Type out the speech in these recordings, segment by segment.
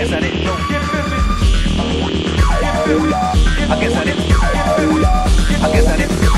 Guess I didn't know. I guess I didn't. I guess I didn't.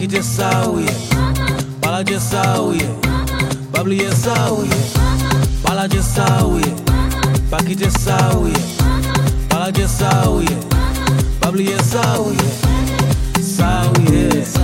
Çekici savuye Balacı savuye Babliye savuye Balacı savuye Bakici savuye Balacı savuye Babliye Saw Savuye